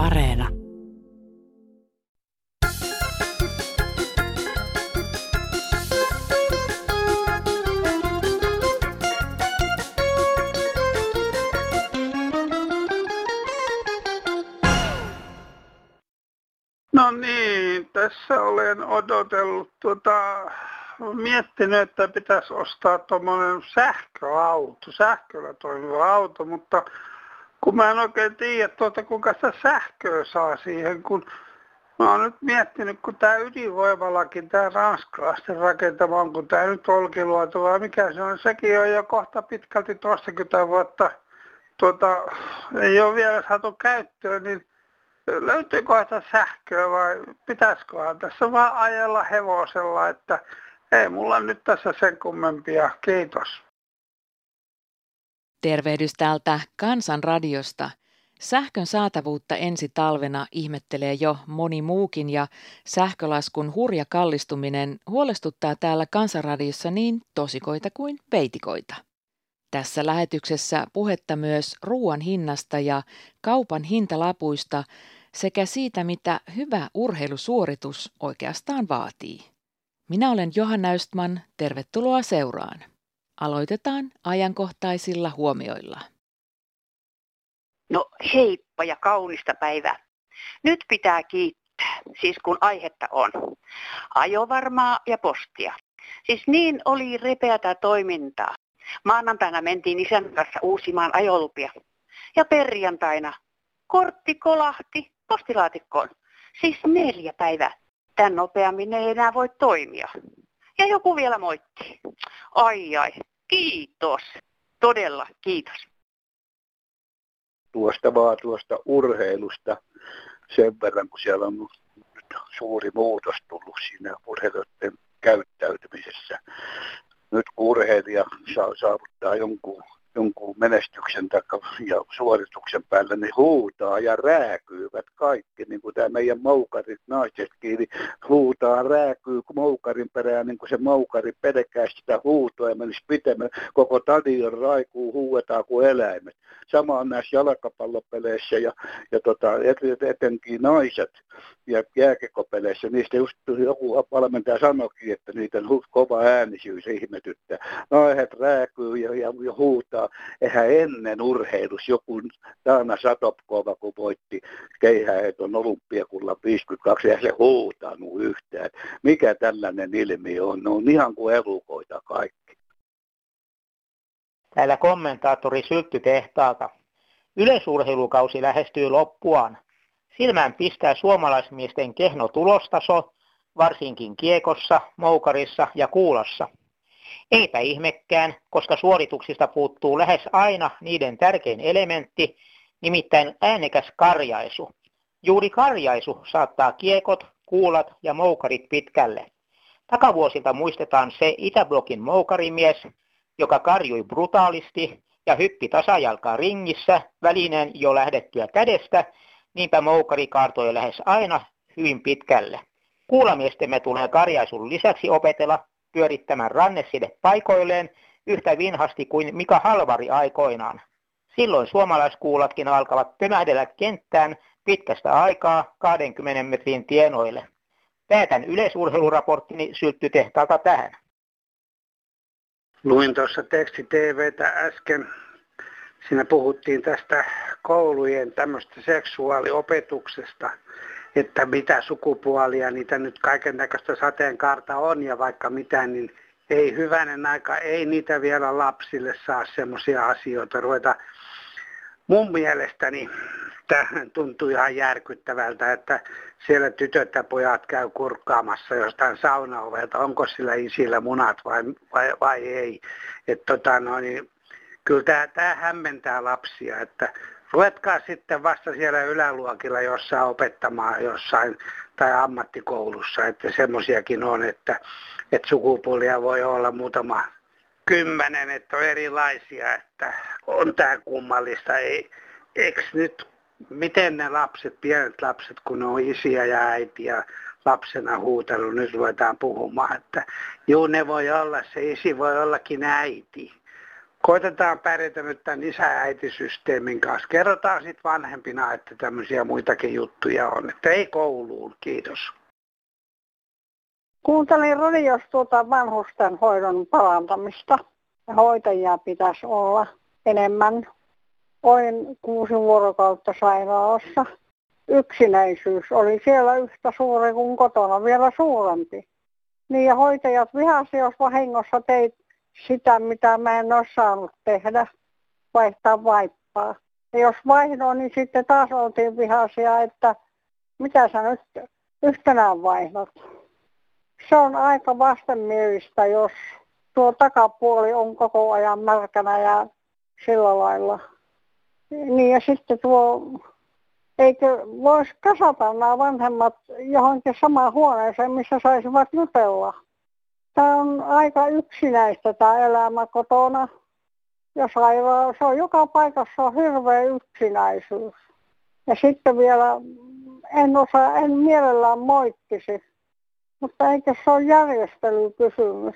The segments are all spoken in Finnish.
Areena. No niin, tässä olen odotellut tuota, miettinyt, että pitäisi ostaa tuommoinen sähköauto, sähköllä toimiva auto, mutta kun mä en oikein tiedä tuota, kuinka sitä sähköä saa siihen, kun mä oon nyt miettinyt, kun tämä ydinvoimalakin, tämä ranskalaisten rakentama, kun tämä nyt Olkiluoto vai mikä se on, sekin on jo kohta pitkälti toistakymmentä vuotta, tuota, ei ole vielä saatu käyttöön, niin löytyykö sähköä vai pitäisiköhän tässä vaan ajella hevosella, että ei mulla nyt tässä sen kummempia. Kiitos. Tervehdys täältä Kansanradiosta. Sähkön saatavuutta ensi talvena ihmettelee jo moni muukin ja sähkölaskun hurja kallistuminen huolestuttaa täällä Kansanradiossa niin tosikoita kuin peitikoita. Tässä lähetyksessä puhetta myös ruoan hinnasta ja kaupan hintalapuista sekä siitä, mitä hyvä urheilusuoritus oikeastaan vaatii. Minä olen Johanna Östman, tervetuloa seuraan. Aloitetaan ajankohtaisilla huomioilla. No heippa ja kaunista päivää. Nyt pitää kiittää, siis kun aihetta on. Ajovarmaa ja postia. Siis niin oli repeätä toimintaa. Maanantaina mentiin isän kanssa uusimaan ajolupia. Ja perjantaina kortti kolahti postilaatikkoon. Siis neljä päivää. Tän nopeammin ei enää voi toimia. Ja joku vielä moitti. Ai ai, kiitos. Todella kiitos. Tuosta vaan tuosta urheilusta sen verran, kun siellä on suuri muutos tullut siinä urheilijoiden käyttäytymisessä. Nyt kun urheilija saa saavuttaa jonkun jonkun menestyksen ja suorituksen päällä, niin huutaa ja rääkyyvät kaikki, niin kuin tämä meidän moukarit naisetkin, niin huutaa, rääkyy moukarin perään, niin kuin se moukari pelkää sitä huutoa ja menisi pitemmän. Koko stadion raikuu, huuetaan kuin eläimet. Sama on näissä jalkapallopeleissä ja, ja tota, etenkin naiset ja jääkekopeleissä. Niistä just joku valmentaja sanoikin, että niitä on kova äänisyys ihmetyttää. Naiset rääkyy ja, ja, ja huutaa eihän ennen urheilus joku Taana Satopkova, kun voitti keihäheton olympiakulla 52, ja se huutanut yhtään. Mikä tällainen ilmiö on? Ne on ihan kuin elukoita kaikki. Täällä kommentaattori Syltty tehtaalta. Yleisurheilukausi lähestyy loppuaan. Silmään pistää suomalaismiesten kehno tulostaso, varsinkin kiekossa, moukarissa ja kuulassa – Eipä ihmekään, koska suorituksista puuttuu lähes aina niiden tärkein elementti, nimittäin äänekäs karjaisu. Juuri karjaisu saattaa kiekot, kuulat ja moukarit pitkälle. Takavuosilta muistetaan se Itäblokin moukarimies, joka karjui brutaalisti ja hyppi tasajalkaa ringissä välineen jo lähdettyä kädestä, niinpä moukari kaartoi lähes aina hyvin pitkälle. Kuulamiestemme tulee karjaisun lisäksi opetella pyörittämään ranneside paikoilleen yhtä vinhasti kuin Mika Halvari aikoinaan. Silloin suomalaiskuulatkin alkavat pömähdellä kenttään pitkästä aikaa 20 metrin tienoille. Päätän yleisurheiluraporttini sylttytehtaalta tähän. Luin tuossa teksti TVtä äsken. Siinä puhuttiin tästä koulujen tämmöistä seksuaaliopetuksesta että mitä sukupuolia niitä nyt kaiken näköistä sateenkaarta on ja vaikka mitä, niin ei hyvänen aika, ei niitä vielä lapsille saa semmoisia asioita ruveta. Mun mielestäni tähän tuntuu ihan järkyttävältä, että siellä tytöt ja pojat käy kurkkaamassa jostain saunaovelta, onko sillä isillä munat vai, vai, vai ei. Et tota, no, niin, kyllä tämä, hämmentää lapsia, että ruvetkaa sitten vasta siellä yläluokilla jossain opettamaan jossain tai ammattikoulussa, että semmoisiakin on, että, että sukupuolia voi olla muutama kymmenen, että on erilaisia, että on tämä kummallista. Ei, eikö nyt, miten ne lapset, pienet lapset, kun ne on isiä ja äitiä lapsena huutellut, nyt ruvetaan puhumaan, että juu ne voi olla, se isi voi ollakin äiti koitetaan pärjätä nyt tämän isä-äitisysteemin kanssa. Kerrotaan sitten vanhempina, että tämmöisiä muitakin juttuja on. Että ei kouluun. Kiitos. Kuuntelin radiosta tuota vanhusten hoidon parantamista. Hoitajia pitäisi olla enemmän. Olin kuusi vuorokautta sairaalassa. Yksinäisyys oli siellä yhtä suuri kuin kotona, vielä suurempi. Niin ja hoitajat vihasi, jos vahingossa teit sitä, mitä mä en ole saanut tehdä, vaihtaa vaippaa. Ja jos vaihdoin, niin sitten taas oltiin vihaisia, että mitä sä nyt yhtenään vaihdot. Se on aika vastenmielistä, jos tuo takapuoli on koko ajan märkänä ja sillä lailla. Niin ja sitten tuo, eikö voisi kasata nämä vanhemmat johonkin samaan huoneeseen, missä saisivat jutella. Tämä on aika yksinäistä tämä elämä kotona ja sairaala. Se on joka paikassa on hirveä yksinäisyys. Ja sitten vielä en osaa, en mielellään moittisi, mutta eikö se ole järjestelykysymys?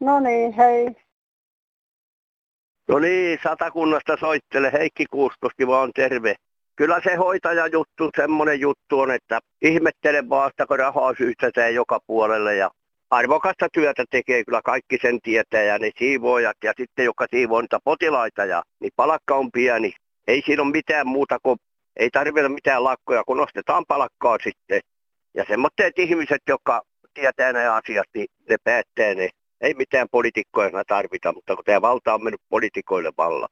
No niin, hei. No niin, satakunnasta soittele. Heikki Kuuskoski vaan terve. Kyllä se hoitaja juttu, semmoinen juttu on, että ihmettelen vasta, kun rahaa syytetään joka puolelle ja arvokasta työtä tekee kyllä kaikki sen tietää ja ne siivoojat ja sitten joka siivoo niitä potilaita ja niin palakka on pieni. Ei siinä ole mitään muuta kuin, ei tarvita mitään lakkoja, kun nostetaan palakkaa sitten. Ja semmoitteet ihmiset, jotka tietää nämä asiat, niin ne päättää ne. Ei mitään poliitikkoja tarvita, mutta kun tämä valta on mennyt poliitikoille valla.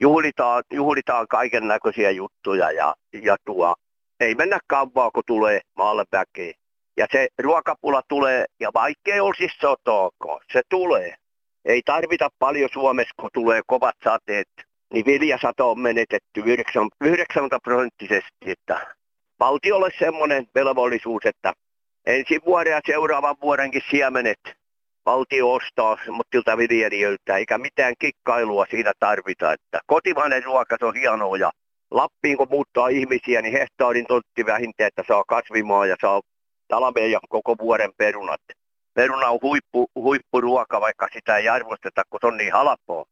Juhlitaan, juhlitaan kaiken näköisiä juttuja ja, ja tuo, ei mennä kauan, kun tulee maalle väkeä. Ja se ruokapula tulee, ja vaikkei olisi sotoako, se tulee. Ei tarvita paljon Suomessa, kun tulee kovat sateet, niin viljasato on menetetty 90 prosenttisesti. Että valtiolle semmoinen velvollisuus, että ensi vuoden ja seuraavan vuodenkin siemenet valtio ostaa semmoittilta viljelijöiltä, eikä mitään kikkailua siinä tarvita. Että kotimainen ruoka on hienoa ja Lappiin kun muuttaa ihmisiä, niin hehtaarin tontti vähintään, että saa kasvimaa ja saa talven ja koko vuoden perunat. Peruna on huippu, huippuruoka, vaikka sitä ei arvosteta, kun se on niin halpoa.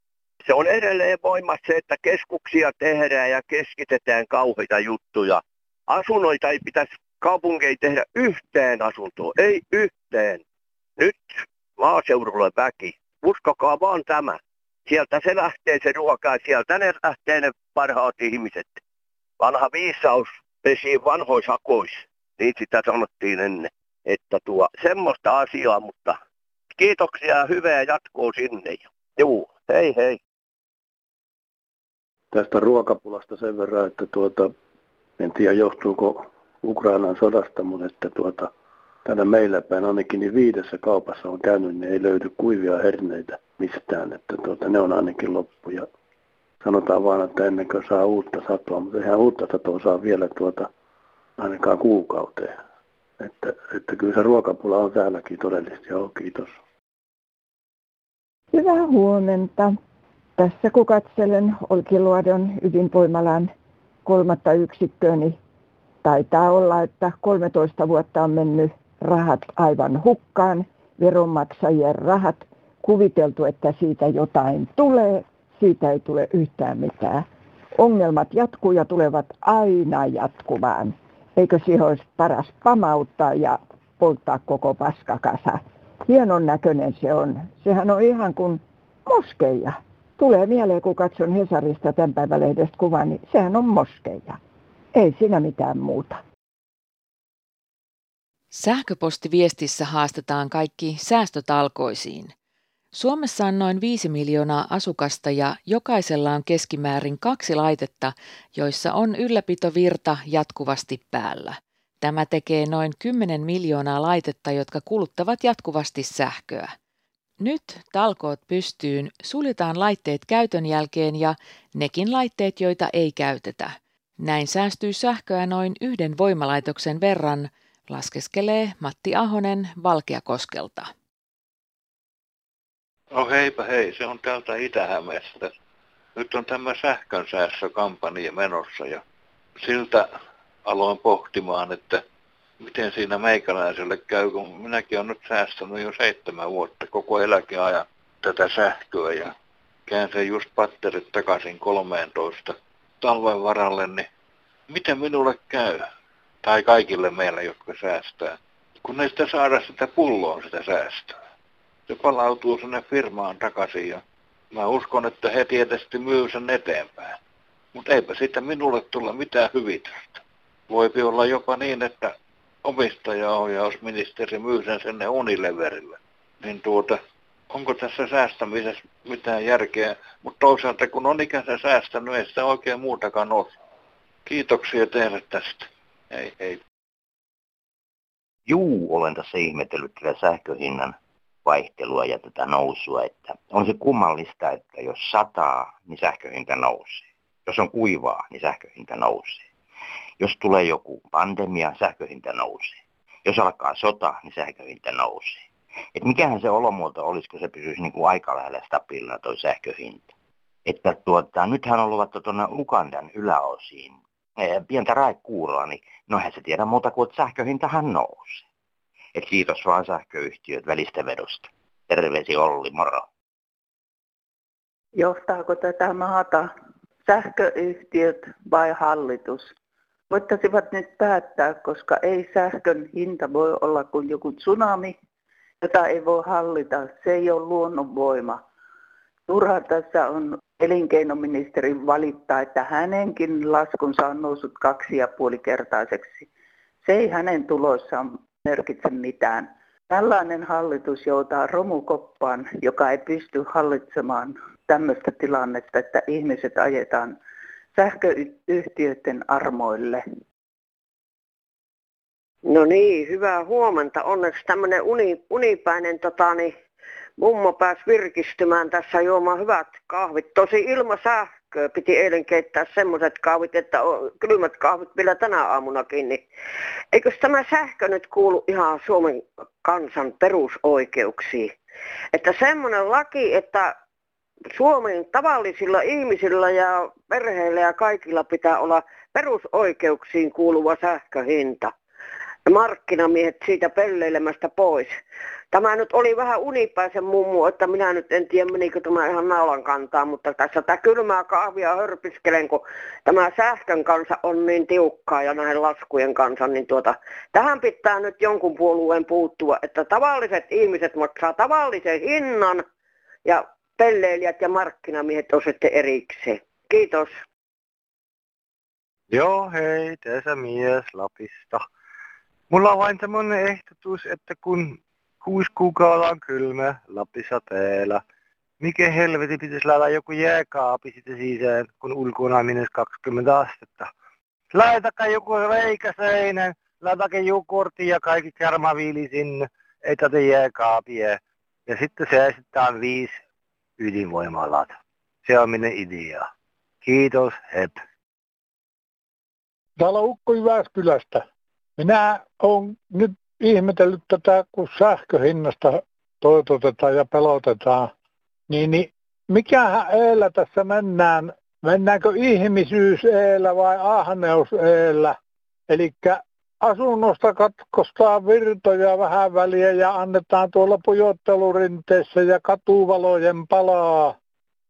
Se on edelleen voimassa se, että keskuksia tehdään ja keskitetään kauheita juttuja. Asunnoita ei pitäisi kaupunkeja tehdä yhteen asuntoon, ei yhteen. Nyt maaseudulla väki, uskokaa vaan tämä. Sieltä se lähtee se ruoka ja sieltä ne lähtee ne parhaat ihmiset. Vanha viisaus pesi vanhoissa hakoissa niin sitä sanottiin ennen. Että tuo semmoista asiaa, mutta kiitoksia ja hyvää jatkoa sinne. Juu, hei hei. Tästä ruokapulasta sen verran, että tuota, en tiedä johtuuko Ukrainan sodasta, mutta että tuota, tänä meillä päin ainakin niin viidessä kaupassa on käynyt, niin ei löydy kuivia herneitä mistään, että tuota, ne on ainakin loppu. Ja sanotaan vaan, että ennen kuin saa uutta satoa, mutta eihän uutta satoa saa vielä tuota ainakaan kuukauteen. Että, että kyllä se ruokapula on täälläkin todellisesti. Joo, kiitos. Hyvää huomenta. Tässä kun katselen Olkiluodon ydinvoimalan kolmatta yksikköä, niin taitaa olla, että 13 vuotta on mennyt rahat aivan hukkaan, veronmaksajien rahat, kuviteltu, että siitä jotain tulee, siitä ei tule yhtään mitään. Ongelmat jatkuu ja tulevat aina jatkumaan. Eikö siihen olisi paras pamauttaa ja polttaa koko paskakasa? Hienon näköinen se on. Sehän on ihan kuin moskeija. Tulee mieleen, kun katson Hesarista tämän päivälehdestä kuvan, niin sehän on moskeija. Ei siinä mitään muuta. Sähköpostiviestissä haastetaan kaikki säästötalkoisiin. Suomessa on noin 5 miljoonaa asukasta ja jokaisella on keskimäärin kaksi laitetta, joissa on ylläpitovirta jatkuvasti päällä. Tämä tekee noin 10 miljoonaa laitetta, jotka kuluttavat jatkuvasti sähköä. Nyt talkoot pystyyn, suljetaan laitteet käytön jälkeen ja nekin laitteet, joita ei käytetä. Näin säästyy sähköä noin yhden voimalaitoksen verran, laskeskelee Matti Ahonen Valkeakoskelta. No heipä hei, se on täältä Itä-Hämeestä. Nyt on tämä sähkönsäästökampanja menossa ja siltä aloin pohtimaan, että miten siinä meikäläiselle käy, kun minäkin olen nyt säästänyt jo seitsemän vuotta koko eläkeajan tätä sähköä ja käänsin just patterit takaisin 13 talven varalle, niin miten minulle käy? Tai kaikille meillä, jotka säästää. Kun ei sitä saada sitä pulloon sitä säästöä. Se palautuu sinne firmaan takaisin ja mä uskon, että he tietysti myy sen eteenpäin. Mutta eipä siitä minulle tule mitään hyvitystä. Voipi olla jopa niin, että omistajaohjausministeri myy sen sinne Unileverille. Niin tuota, onko tässä säästämisessä mitään järkeä, mutta toisaalta kun on ikänsä säästänyt, ei sitä oikein muutakaan ole. Kiitoksia teille tästä. Ei, ei. Juu, olen tässä ihmetellyt tätä sähköhinnan vaihtelua ja tätä nousua, että on se kummallista, että jos sataa, niin sähköhinta nousee. Jos on kuivaa, niin sähköhinta nousee. Jos tulee joku pandemia, sähköhinta nousee. Jos alkaa sota, niin sähköhinta nousee. Et mikähän se olomuoto olisi, kun se pysyisi niin kuin aika lähellä stabiilina tuo sähköhinta. Että tuota, nythän on luvattu tuonne Ugandan yläosiin pientä raikuuroa, niin no eihän se tiedä muuta kuin, että sähköhintahan nousee. Et kiitos vaan sähköyhtiöt välistä vedosta. Terveisi Olli, moro. Johtaako tätä maata sähköyhtiöt vai hallitus? Voittaisivat nyt päättää, koska ei sähkön hinta voi olla kuin joku tsunami, jota ei voi hallita. Se ei ole luonnonvoima. Turha tässä on elinkeinoministerin valittaa, että hänenkin laskunsa on noussut kaksi ja puoli kertaiseksi. Se ei hänen tuloissaan merkitse mitään. Tällainen hallitus joutaa romukoppaan, joka ei pysty hallitsemaan tämmöistä tilannetta, että ihmiset ajetaan sähköyhtiöiden armoille. No niin, hyvää huomenta. Onneksi tämmöinen uni, unipäinen tota, niin, mummo pääsi virkistymään tässä juomaan hyvät kahvit. Tosi ilma sähköä piti eilen keittää semmoiset kahvit, että on kylmät kahvit vielä tänä aamunakin. Niin eikös tämä sähkö nyt kuulu ihan Suomen kansan perusoikeuksiin? Että semmoinen laki, että Suomen tavallisilla ihmisillä ja perheillä ja kaikilla pitää olla perusoikeuksiin kuuluva sähköhinta. Markkinamiehet siitä pelleilemästä pois. Tämä nyt oli vähän unipäisen mummu, että minä nyt en tiedä menikö tämä ihan naulan kantaa, mutta tässä tämä kylmää kahvia hörpiskelen, kun tämä sähkön kanssa on niin tiukkaa ja näiden laskujen kanssa, niin tuota, tähän pitää nyt jonkun puolueen puuttua, että tavalliset ihmiset maksaa tavallisen hinnan ja pelleilijät ja markkinamiehet on sitten erikseen. Kiitos. Joo, hei, tässä mies Lapista. Mulla on vain semmoinen ehdotus, että kun kuusi kuukautta on kylmä Lappisateella, mikä helveti pitäisi laittaa joku jääkaapi sitten sisään, kun ulkona on minus 20 astetta. Laitakaa joku reikä seinän, laitakaa jogurtti ja kaikki kermaviili sinne, ei tätä jääkaapia. Ja sitten säästetään viisi ydinvoimalat. Se on minun idea. Kiitos, hep. Täällä on Ukko Jyväskylästä. Minä olen nyt ihmetellyt tätä, kun sähköhinnasta toitotetaan ja pelotetaan. Niin, niin mikähän eellä tässä mennään? Mennäänkö ihmisyys eellä vai ahneus eellä? Eli asunnosta katkostaa virtoja vähän väliä ja annetaan tuolla pujottelurinteessä ja katuvalojen palaa.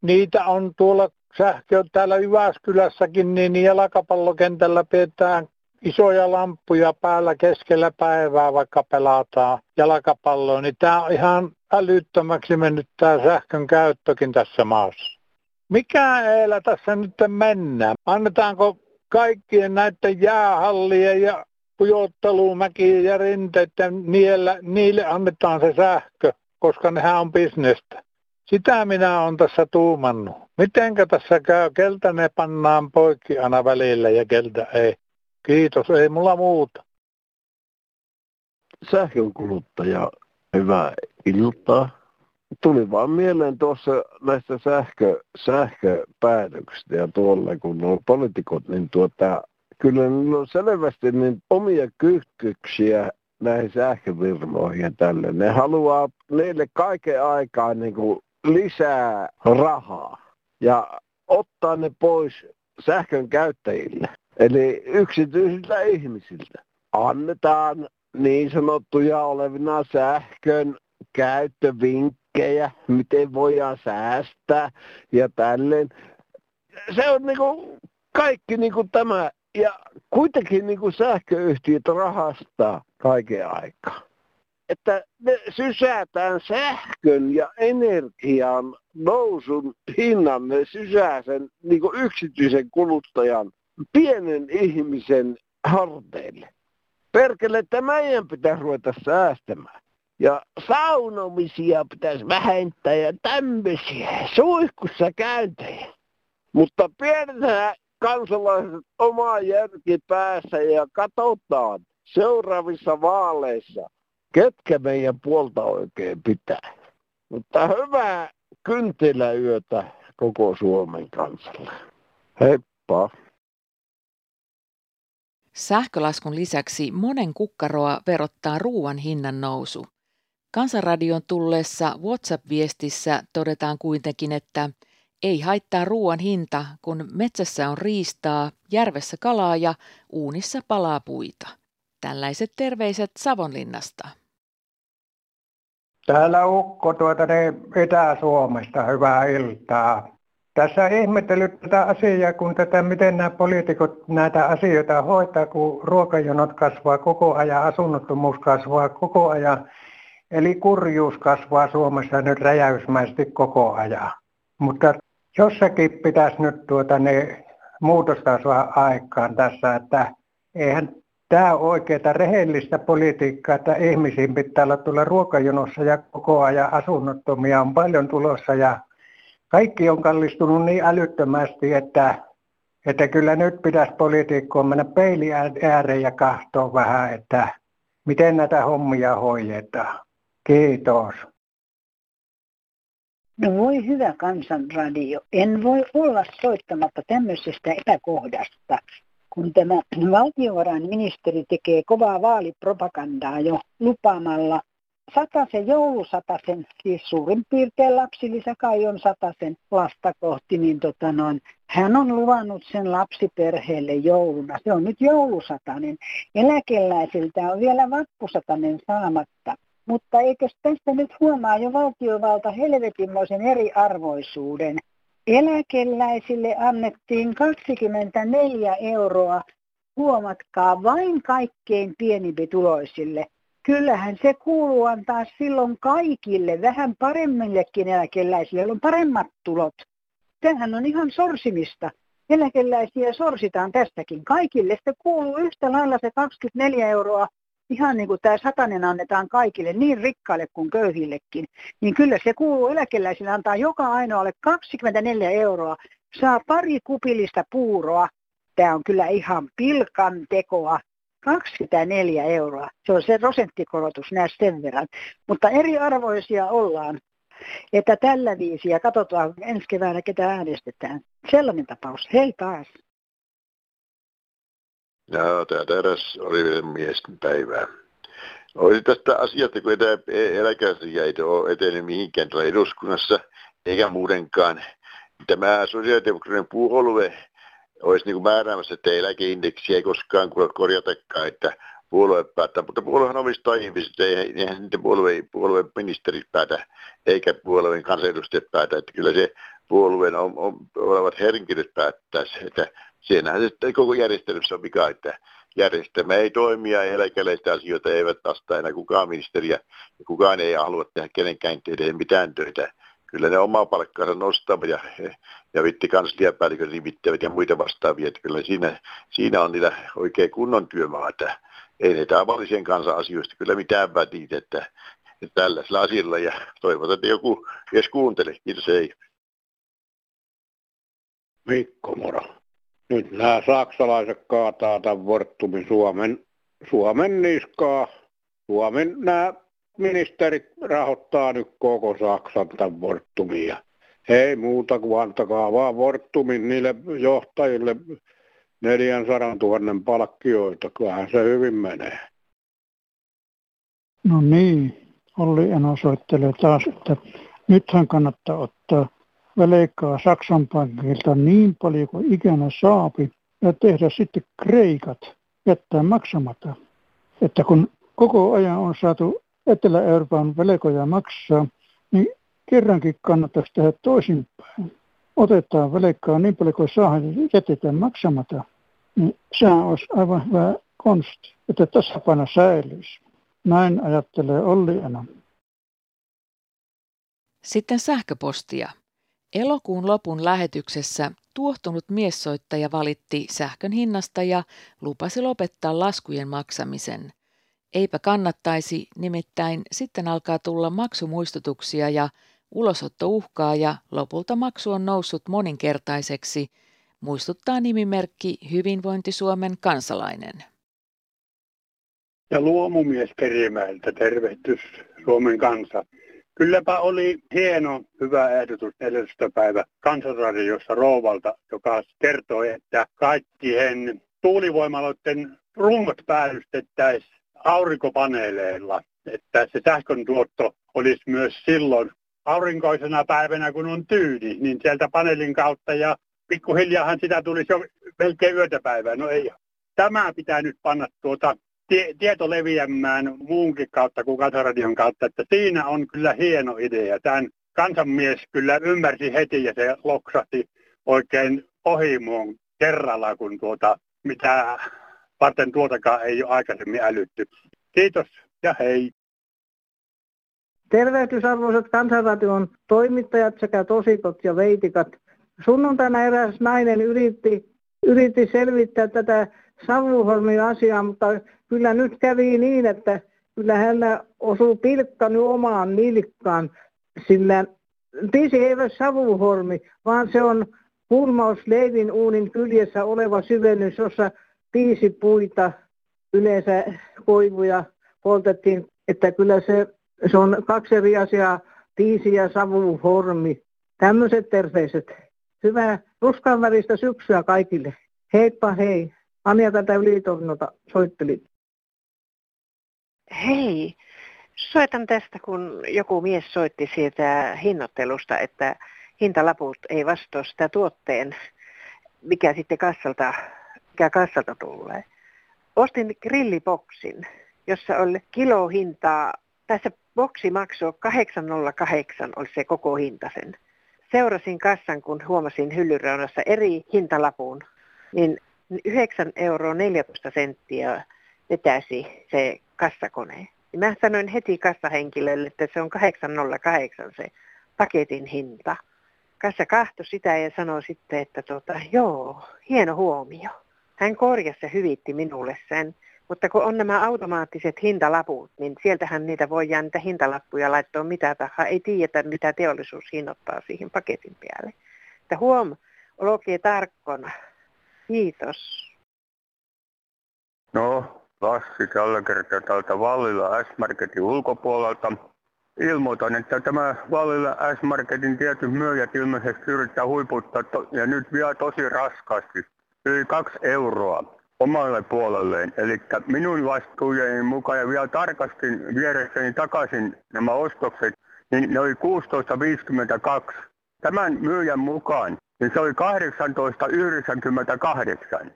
Niitä on tuolla sähkö täällä Jyväskylässäkin, niin jalkapallokentällä pidetään isoja lampuja päällä keskellä päivää, vaikka pelataan jalkapalloa, niin tämä on ihan älyttömäksi mennyt tämä sähkön käyttökin tässä maassa. Mikä eellä tässä nyt mennään? Annetaanko kaikkien näiden jäähallien ja pujottelumäkiä ja rinteiden, niille, niille annetaan se sähkö, koska nehän on bisnestä. Sitä minä olen tässä tuumannut. Mitenkä tässä käy, keltä ne pannaan poikki aina välillä ja keltä ei. Kiitos, ei mulla muuta. Sähkönkuluttaja, hyvää iltaa. Tuli vaan mieleen tuossa näistä sähkö, sähköpäätöksistä ja tuolle, kun nuo poliitikot, niin tuota, kyllä niillä on selvästi niin omia kytkyksiä näihin sähkövirmoihin ja tälle. Ne haluaa niille kaiken aikaa niin kuin lisää rahaa ja ottaa ne pois sähkön käyttäjille. Eli yksityisiltä ihmisiltä annetaan niin sanottuja olevina sähkön käyttövinkkejä vinkkejä, miten voidaan säästää ja tälleen. Se on niinku kaikki niinku tämä, ja kuitenkin niinku sähköyhtiöt rahastaa kaiken aikaa. Että me sysätään sähkön ja energian nousun hinnan, ne sysää sen niinku yksityisen kuluttajan, pienen ihmisen harteille. Perkele, että meidän pitäisi ruveta säästämään. Ja saunomisia pitäisi vähentää ja tämmöisiä suihkussa käyntejä. Mutta pienenä kansalaiset omaa järki päässä ja katsotaan seuraavissa vaaleissa, ketkä meidän puolta oikein pitää. Mutta hyvää kynteläyötä koko Suomen kansalle. Heippa! Sähkölaskun lisäksi monen kukkaroa verottaa ruoan hinnan nousu. Kansanradion tulleessa WhatsApp-viestissä todetaan kuitenkin, että ei haittaa ruoan hinta, kun metsässä on riistaa, järvessä kalaa ja uunissa palaa puita. Tällaiset terveiset Savonlinnasta. Täällä Ukko tuota ne Itä-Suomesta, hyvää iltaa. Tässä ihmetellyt tätä asiaa, kun tätä, miten nämä poliitikot näitä asioita hoitaa, kun ruokajonot kasvaa koko ajan, asunnottomuus kasvaa koko ajan, eli kurjuus kasvaa Suomessa nyt räjäysmäisesti koko ajan. Mutta jossakin pitäisi nyt tuota ne muutosta saada aikaan tässä, että eihän tämä ole oikeaa rehellistä politiikkaa, että ihmisiin pitää olla tulla ruokajonossa ja koko ajan asunnottomia on paljon tulossa ja kaikki on kallistunut niin älyttömästi, että, että kyllä nyt pitäisi poliitikkoon mennä peili ääreen ja kahtoa vähän, että miten näitä hommia hoidetaan. Kiitos. No voi hyvä kansanradio. En voi olla soittamatta tämmöisestä epäkohdasta, kun tämä valtiovarainministeri tekee kovaa vaalipropagandaa jo lupaamalla satasen joulusatasen, siis suurin piirtein lapsilisä kai on satasen lasta kohti, niin tota noin, hän on luvannut sen lapsiperheelle jouluna. Se on nyt joulusatanen. Eläkeläisiltä on vielä vappusatanen saamatta. Mutta eikö tästä nyt huomaa jo valtiovalta helvetinmoisen eriarvoisuuden? Eläkeläisille annettiin 24 euroa, huomatkaa, vain kaikkein pienimpituloisille. Kyllähän se kuuluu antaa silloin kaikille, vähän paremmillekin eläkeläisille, on paremmat tulot. Tämähän on ihan sorsimista. Eläkeläisiä sorsitaan tästäkin. Kaikille se kuuluu yhtä lailla se 24 euroa ihan niin kuin tämä satanen annetaan kaikille, niin rikkaille kuin köyhillekin, niin kyllä se kuuluu eläkeläisille antaa joka ainoalle 24 euroa, saa pari kupillista puuroa. Tämä on kyllä ihan pilkan tekoa. 24 euroa. Se on se prosenttikorotus näistä sen verran. Mutta eriarvoisia ollaan. Että tällä viisi ja katsotaan ensi keväänä, ketä äänestetään. Sellainen tapaus. Hei taas. Joo, tämä eräs oli miesten päivää. Oli tästä asiasta, kun tämä eläkeasia ei ole etennyt mihinkään eduskunnassa, eikä muutenkaan. Tämä sosiaalidemokraattinen puolue olisi niin kuin määräämässä, että eläkeindeksiä ei koskaan korjatakaan, että puolue päättää, mutta puoluehan omistaa ihmiset, eihän niiden puolueen, puolueen ministerit päätä, eikä puolueen kansanedustajat päätä, että kyllä se puolueen on, on, olevat henkilöt päättäisi, että siinähän se koko järjestelyssä on vika, että järjestelmä ei toimia ja eläkeläisten asioita eivät vastaa enää kukaan ministeriä. Ja kukaan ei halua tehdä kenenkään tehdä mitään töitä. Kyllä ne omaa palkkaansa nostavat ja, ja vitti kansliapäällikön nimittävät ja muita vastaavia. Että kyllä siinä, siinä on niillä oikein kunnon työmaa, että ei ne tavallisen kansan asioista kyllä mitään vätitä, että, että tällaisella asialla ja toivotaan, että joku edes kuuntele. Kiitos, ei. Mikko Moro. Nyt nämä saksalaiset kaataa tämän Vorttumin Suomen, Suomen niskaa. Suomen nämä ministerit rahoittaa nyt koko Saksan tämän Vorttumia. Ei muuta kuin antakaa vaan Vorttumin niille johtajille 400 000 palkkioita. Kyllähän se hyvin menee. No niin, Olli Eno soittelee taas, että nythän kannattaa ottaa velkaa Saksan pankilta niin paljon kuin ikänä saapi ja tehdä sitten kreikat jättää maksamatta. Että kun koko ajan on saatu Etelä-Euroopan velkoja maksaa, niin kerrankin kannattaisi tehdä toisinpäin. Otetaan velkaa niin paljon kuin saa ja jätetään maksamatta. Niin sehän olisi aivan hyvä konsti, että tasapaino säilyisi. Näin ajattelee Olli Eno. Sitten sähköpostia. Elokuun lopun lähetyksessä tuohtunut miessoittaja valitti sähkön hinnasta ja lupasi lopettaa laskujen maksamisen. Eipä kannattaisi, nimittäin sitten alkaa tulla maksumuistutuksia ja ulosottouhkaa ja lopulta maksu on noussut moninkertaiseksi, muistuttaa nimimerkki Hyvinvointi Suomen kansalainen. Ja luomumies Kerimäeltä tervehtys Suomen kansa. Kylläpä oli hieno, hyvä ehdotus 14. päivä kansanradiossa Rouvalta, joka kertoi, että kaikkien tuulivoimaloiden rungot päällystettäisiin aurinkopaneeleilla, että se sähkön tuotto olisi myös silloin aurinkoisena päivänä, kun on tyyni, niin sieltä paneelin kautta ja pikkuhiljaahan sitä tulisi jo melkein yötäpäivää. No ei. Tämä pitää nyt panna tuota tie, tieto leviämään muunkin kautta kuin Kansanradion kautta, että siinä on kyllä hieno idea. Tämän kansanmies kyllä ymmärsi heti ja se loksahti oikein ohimoon kerralla, kun tuota, mitä varten tuotakaan ei ole aikaisemmin älytty. Kiitos ja hei. Tervehdys arvoisat kansanradion toimittajat sekä tosikot ja veitikat. Sunnuntaina eräs nainen yritti, yritti selvittää tätä Savuholmin asiaa, mutta kyllä nyt kävi niin, että kyllä hänellä osuu pilkka nyt omaan nilkkaan, sillä Tisi ei ole savuholmi, vaan se on Purmaus Leivin uunin kyljessä oleva syvennys, jossa puita yleensä koivuja poltettiin, että kyllä se, se on kaksi eri asiaa, tiisi ja savuhormi. Tämmöiset terveiset. Hyvää ruskanväristä syksyä kaikille. Heippa hei. Anja tätä ylitornota soitteli. Hei, soitan tästä, kun joku mies soitti siitä hinnoittelusta, että hintalaput ei vastaa sitä tuotteen, mikä sitten kassalta, mikä kassalta tulee. Ostin grilliboksin, jossa oli kilohintaa, tässä boksi maksoi 808, oli se koko hinta sen. Seurasin kassan, kun huomasin hyllyreunassa eri hintalapun, niin 9 euroa 14 senttiä vetäisi se kassakone. Mä sanoin heti kassahenkilölle, että se on 808 se paketin hinta. Kassa kahtoi sitä ja sanoi sitten, että tota, joo, hieno huomio. Hän korjasi ja hyvitti minulle sen. Mutta kun on nämä automaattiset hintalaput, niin sieltähän niitä voi niitä hintalappuja laittaa mitä tahansa. Ei tiedetä, mitä teollisuus hinnoittaa siihen paketin päälle. Että huom, olkee tarkkona. Kiitos. No, Lassi tällä kertaa täältä Vallilla S-Marketin ulkopuolelta. Ilmoitan, että tämä Vallilla S-Marketin tietyt myyjät ilmeisesti yrittää huiputtaa to- ja nyt vielä tosi raskaasti. Yli kaksi euroa omalle puolelleen. Eli minun vastuujeni mukaan ja vielä tarkasti vieressäni takaisin nämä ostokset, niin ne oli 16,52. Tämän myyjän mukaan niin se oli 18,98.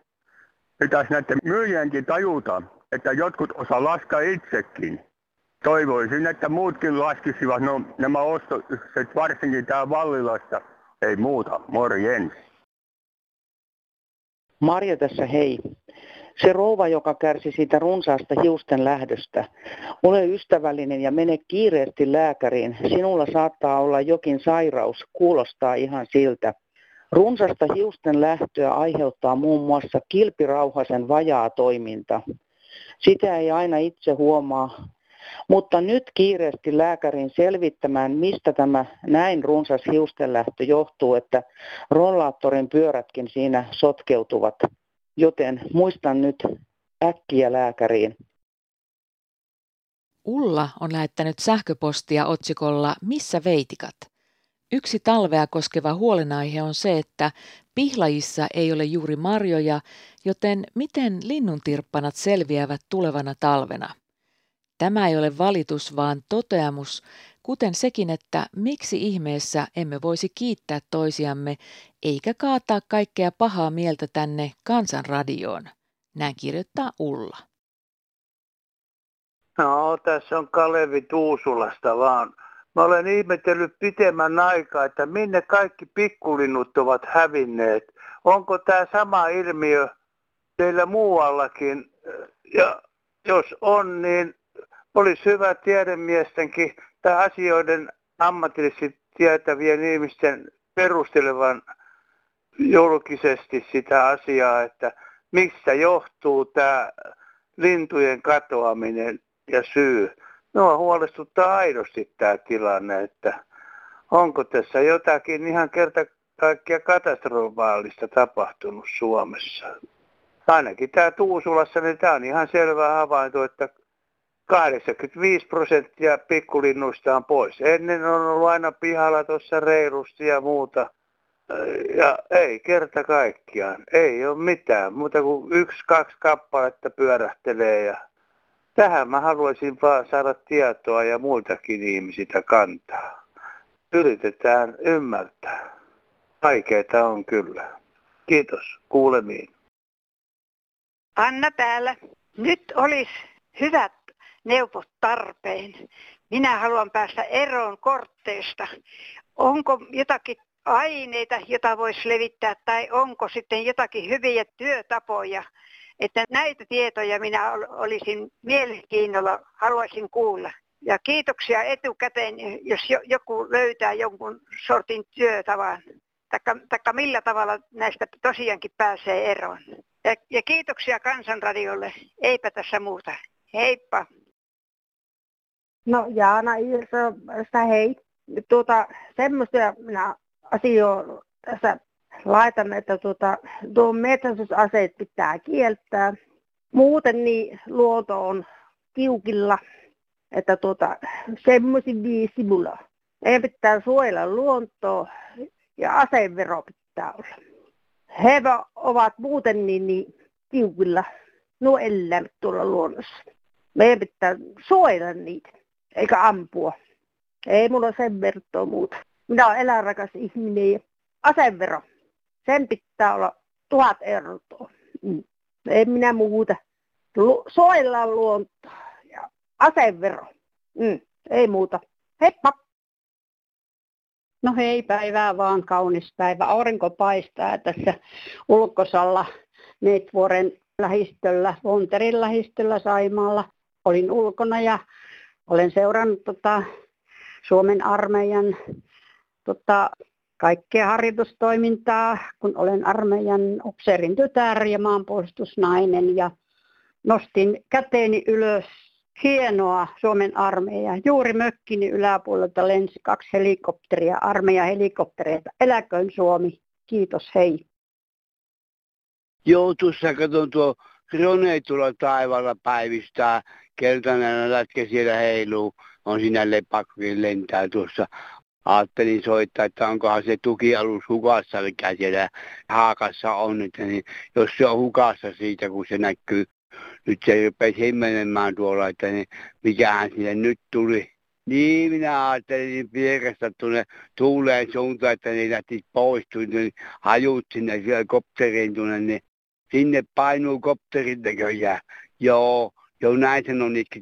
Pitäisi näiden myyjienkin tajuta, että jotkut osaa laskea itsekin. Toivoisin, että muutkin laskisivat no, nämä ostokset, varsinkin tää Vallilasta. Ei muuta, morjens. Marja tässä hei. Se rouva, joka kärsi siitä runsaasta hiusten lähdöstä, ole ystävällinen ja mene kiireesti lääkäriin. Sinulla saattaa olla jokin sairaus, kuulostaa ihan siltä. Runsasta hiusten lähtöä aiheuttaa muun muassa kilpirauhasen vajaa toiminta. Sitä ei aina itse huomaa, mutta nyt kiireesti lääkärin selvittämään, mistä tämä näin runsas hiustenlähtö johtuu, että rollaattorin pyörätkin siinä sotkeutuvat. Joten muistan nyt äkkiä lääkäriin. Ulla on lähettänyt sähköpostia otsikolla Missä veitikat? Yksi talvea koskeva huolenaihe on se, että pihlajissa ei ole juuri marjoja, joten miten linnuntirppanat selviävät tulevana talvena? Tämä ei ole valitus, vaan toteamus, kuten sekin, että miksi ihmeessä emme voisi kiittää toisiamme eikä kaataa kaikkea pahaa mieltä tänne kansanradioon. Näin kirjoittaa Ulla. No, tässä on Kalevi Tuusulasta vaan Mä olen ihmetellyt pitemmän aikaa, että minne kaikki pikkulinnut ovat hävinneet. Onko tämä sama ilmiö teillä muuallakin? Ja jos on, niin olisi hyvä tiedemiestenkin tai asioiden ammatillisesti tietävien ihmisten perustelevan julkisesti sitä asiaa, että mistä johtuu tämä lintujen katoaminen ja syy. Minua huolestuttaa aidosti tämä tilanne, että onko tässä jotakin ihan kerta kaikkia katastrofaalista tapahtunut Suomessa. Ainakin tämä Tuusulassa, niin tämä on ihan selvä havainto, että 85 prosenttia pikkulinnuista on pois. Ennen on ollut aina pihalla tuossa reilusti ja muuta. Ja ei kerta kaikkiaan. Ei ole mitään. Muuta kuin yksi, kaksi kappaletta pyörähtelee. Ja tähän mä haluaisin vaan saada tietoa ja muiltakin ihmisiltä kantaa. Yritetään ymmärtää. Vaikeita on kyllä. Kiitos. Kuulemiin. Anna täällä. Nyt olisi hyvät neuvot tarpeen. Minä haluan päästä eroon kortteista. Onko jotakin aineita, jota voisi levittää, tai onko sitten jotakin hyviä työtapoja, että näitä tietoja minä olisin mielenkiinnolla, haluaisin kuulla. Ja kiitoksia etukäteen, jos joku löytää jonkun sortin työtavan, taikka, millä tavalla näistä tosiaankin pääsee eroon. Ja, ja kiitoksia Kansanradiolle, eipä tässä muuta. Heippa! No Jaana Iirsa, hei. Tuota, semmoista minä asioita tässä laitan, että tuota, tuo metsästysaseet pitää kieltää. Muuten niin luonto on tiukilla, että tuota, semmoisin viisi mulla. Meidän pitää suojella luontoa ja asevero pitää olla. He ovat muuten niin, niin tiukilla nuo eläimet tuolla luonnossa. Meidän pitää suojella niitä, eikä ampua. Ei mulla sen vertoa muuta. Minä olen eläinrakas ihminen ja asevero, sen pitää olla tuhat euroa. Mm. Ei minä muuta. Lu- soillaan luontoa ja asevero. Mm. Ei muuta. Heippa! No hei, päivää vaan kaunis päivä. Aurinko paistaa tässä ulkosalla Neitvuoren lähistöllä, Vonterin lähistöllä Saimaalla. Olin ulkona ja olen seurannut tota Suomen armeijan tota, kaikkea harjoitustoimintaa, kun olen armeijan upseerin tytär ja maanpuolustusnainen ja nostin käteeni ylös hienoa Suomen armeija. Juuri mökkini yläpuolelta lensi kaksi helikopteria, armeija helikoptereita. Eläköön Suomi. Kiitos, hei. Joo, tuossa katson tuo Rone tuolla taivaalla päivistää. Keltainen lätkä siellä heiluu. On siinä lepakkokin lentää tuossa ajattelin soittaa, että onkohan se tukialus hukassa, mikä siellä haakassa on. Että niin, jos se on hukassa siitä, kun se näkyy, nyt se rupesi himmelemään tuolla, että niin, mikähän sinne nyt tuli. Niin minä ajattelin vierestä tuonne tuuleen suuntaan, että ne lähti pois, niin hajut sinne siellä kopteriin tuonne, niin sinne painuu kopterin näköjään. Joo, joo näin sen on itse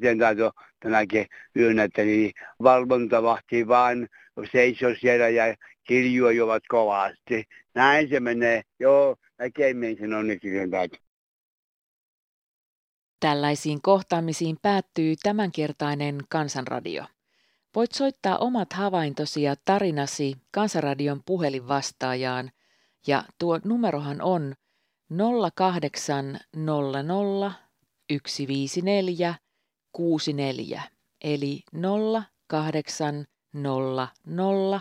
tänäkin yönä, että niin valvontavahti vaan seisoo siellä ja kiljuivat kovasti. Näin se menee. Joo, näkemisen onneksi päivä. Tällaisiin kohtaamisiin päättyy tämänkertainen Kansanradio. Voit soittaa omat havaintosi ja tarinasi Kansanradion puhelinvastaajaan ja tuo numerohan on 0800 154 64 eli 0800 nolla nolla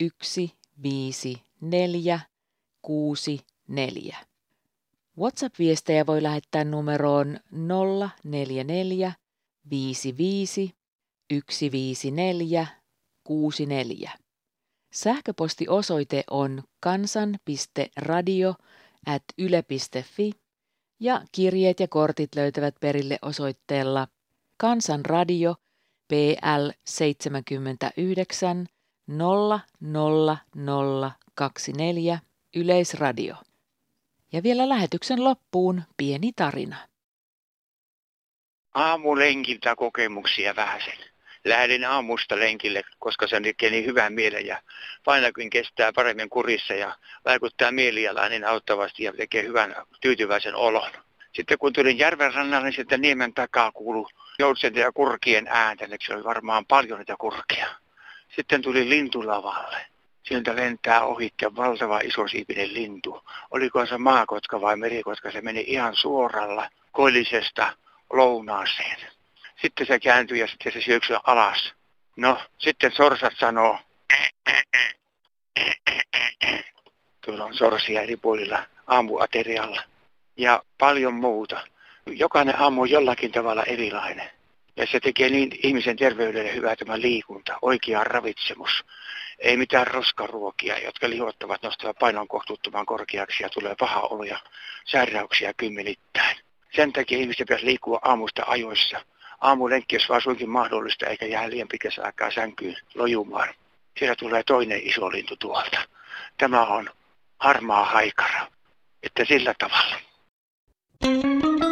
yksi viisi neljä kuusi neljä. WhatsApp-viestejä voi lähettää numeroon 044 55 154 64. Sähköpostiosoite on kansan.radio at yle.fi ja kirjeet ja kortit löytävät perille osoitteella Kansanradio – PL 79 00024 Yleisradio. Ja vielä lähetyksen loppuun pieni tarina. Aamulenkiltä kokemuksia vähäsen. Lähdin aamusta lenkille, koska se tekee niin hyvän mielen ja painakin kestää paremmin kurissa ja vaikuttaa mielialaan niin auttavasti ja tekee hyvän tyytyväisen olon. Sitten kun tulin järven rannalle, niin sitten niemen takaa kuului joutsenten ja kurkien ääntä, eli se oli varmaan paljon niitä kurkia. Sitten tuli lintulavalle. Sieltä lentää ohitte valtava isosiipinen lintu. Oliko se maakotka vai merikotka, se meni ihan suoralla koillisesta lounaaseen. Sitten se kääntyi ja sitten se syöksyi alas. No, sitten sorsat sanoo, tuolla on sorsia eri puolilla aamuaterialla ja paljon muuta. Jokainen aamu on jollakin tavalla erilainen. Ja se tekee niin ihmisen terveydelle hyvää tämä liikunta, oikea ravitsemus. Ei mitään roskaruokia, jotka lihottavat nostavat painon kohtuuttoman korkeaksi ja tulee paha olo ja sairauksia kymmenittäin. Sen takia ihmisten pitäisi liikkua aamusta ajoissa. Aamulenkki, jos vaan suinkin mahdollista, eikä jää liian pitkässä aikaa sänkyyn lojumaan. Siellä tulee toinen iso lintu tuolta. Tämä on harmaa haikara. Että sillä tavalla. Thank you.